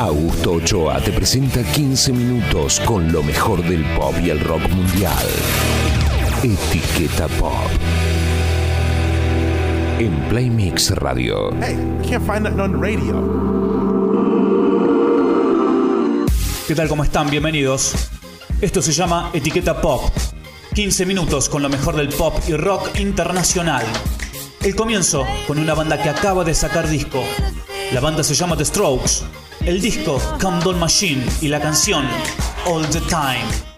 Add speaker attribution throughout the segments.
Speaker 1: Augusto Ochoa te presenta 15 minutos con lo mejor del pop y el rock mundial. Etiqueta Pop. En Play Mix Radio.
Speaker 2: Hey, I can't find nothing on the radio.
Speaker 3: ¿Qué tal? ¿Cómo están? Bienvenidos. Esto se llama Etiqueta Pop. 15 minutos con lo mejor del pop y rock internacional. El comienzo con una banda que acaba de sacar disco. La banda se llama The Strokes. El disco Come Machine y la canción All the Time.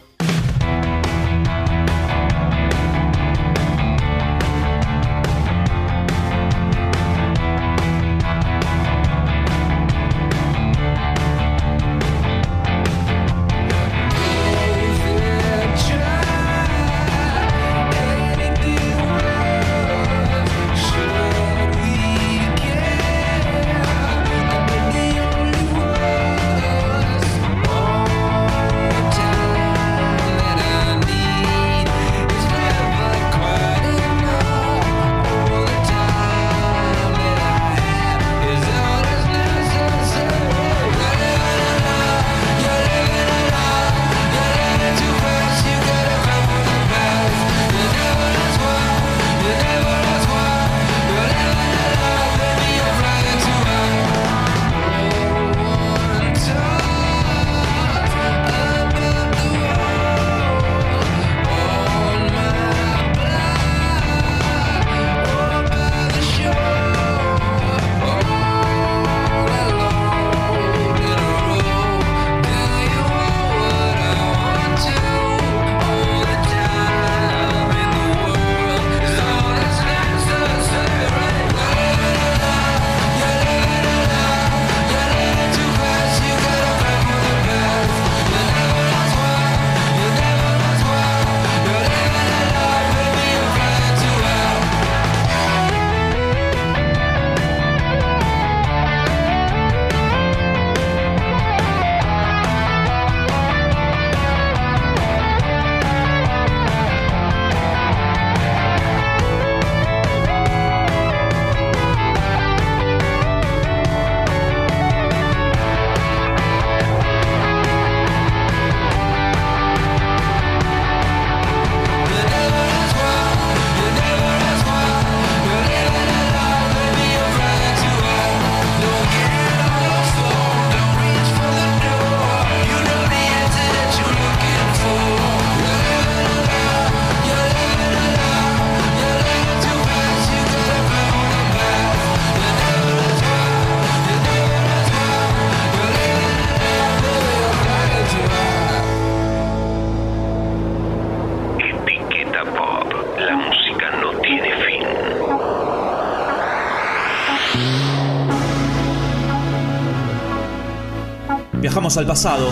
Speaker 3: Al pasado,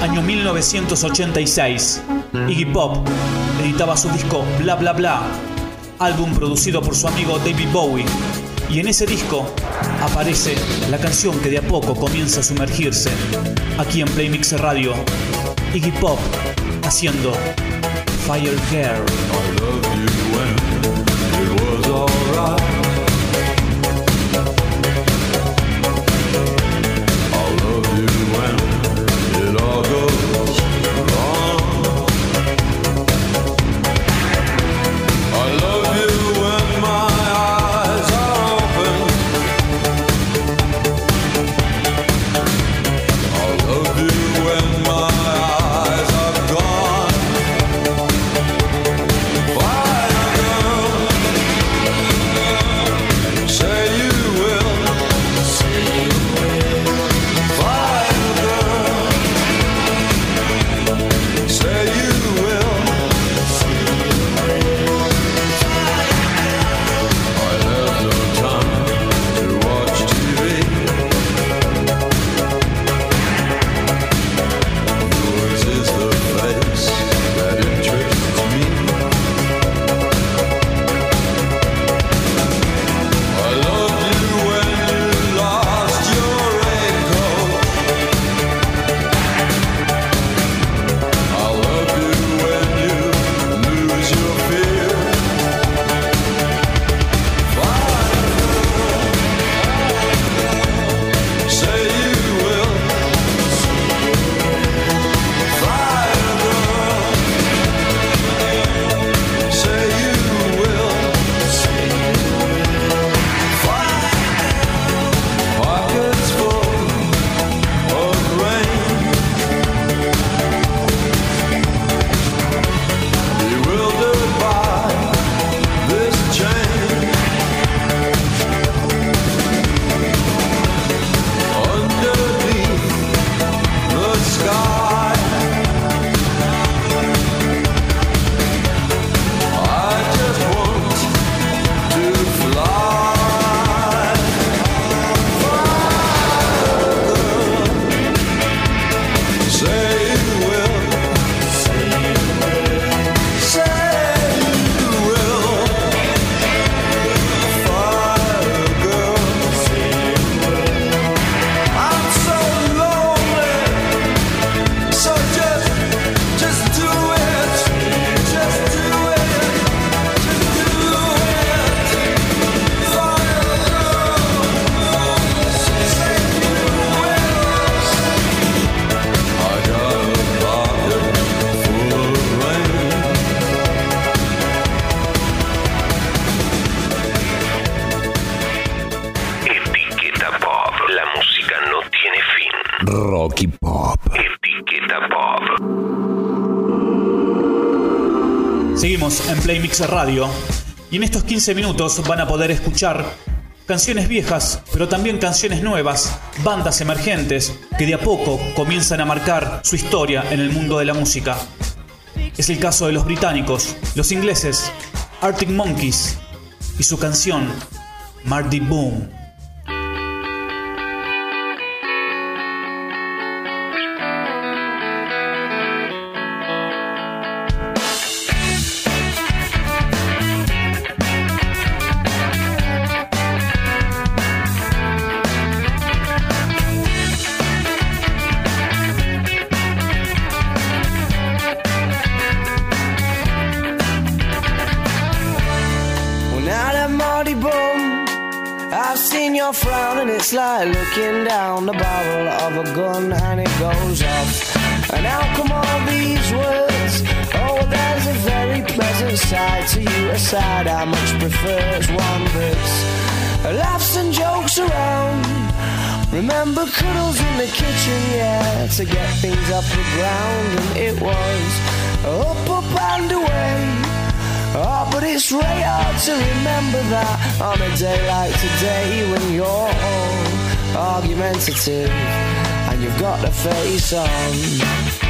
Speaker 3: año 1986. Iggy Pop editaba su disco Bla Bla Bla, álbum producido por su amigo David Bowie. Y en ese disco aparece la canción que de a poco comienza a sumergirse aquí en Playmix Radio. Iggy Pop haciendo. Fire girl
Speaker 1: Rocky Pop. Etiqueta Pop.
Speaker 3: Seguimos en Playmix Radio y en estos 15 minutos van a poder escuchar canciones viejas, pero también canciones nuevas, bandas emergentes que de a poco comienzan a marcar su historia en el mundo de la música. Es el caso de los británicos, los ingleses, Arctic Monkeys y su canción Marty Boom.
Speaker 4: And it's like looking down the barrel of a gun and it goes off. And how come all these words? Oh, there's a very pleasant side to you, a side I much prefer. As one that's laughs and jokes around. Remember cuddles in the kitchen, yeah, to get things off the ground, and it was up, up and away. It's really hard to remember that on a day like today when you're all argumentative and you've got a face on.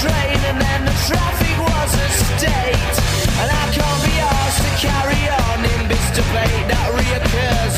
Speaker 4: train and then the traffic was a state. And I can't be asked to carry on in this debate that reoccurs.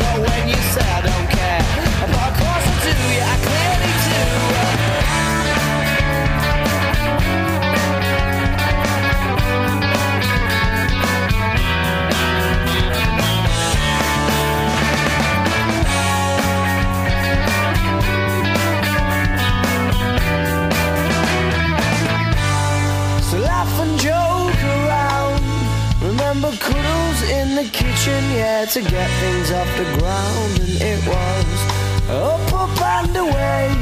Speaker 4: To get things off the ground, and it was up, up and away.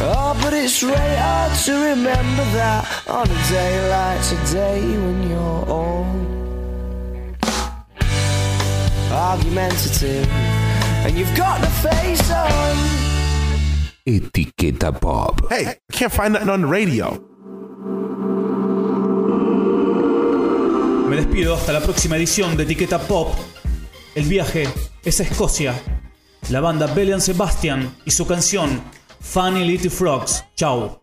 Speaker 4: Oh, but it's really hard to remember that on a day like today when you're all argumentative and you've got the face on.
Speaker 1: Etiqueta Pop.
Speaker 2: Hey, I can't find nothing on the radio.
Speaker 3: Me despido hasta la próxima edición de Etiqueta Pop. El viaje es a Escocia. La banda Bellion Sebastian y su canción Funny Little Frogs. Chao.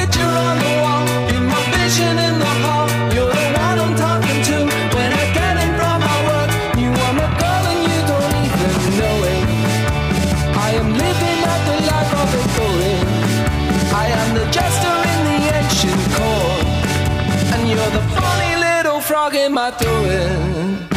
Speaker 3: game I doing?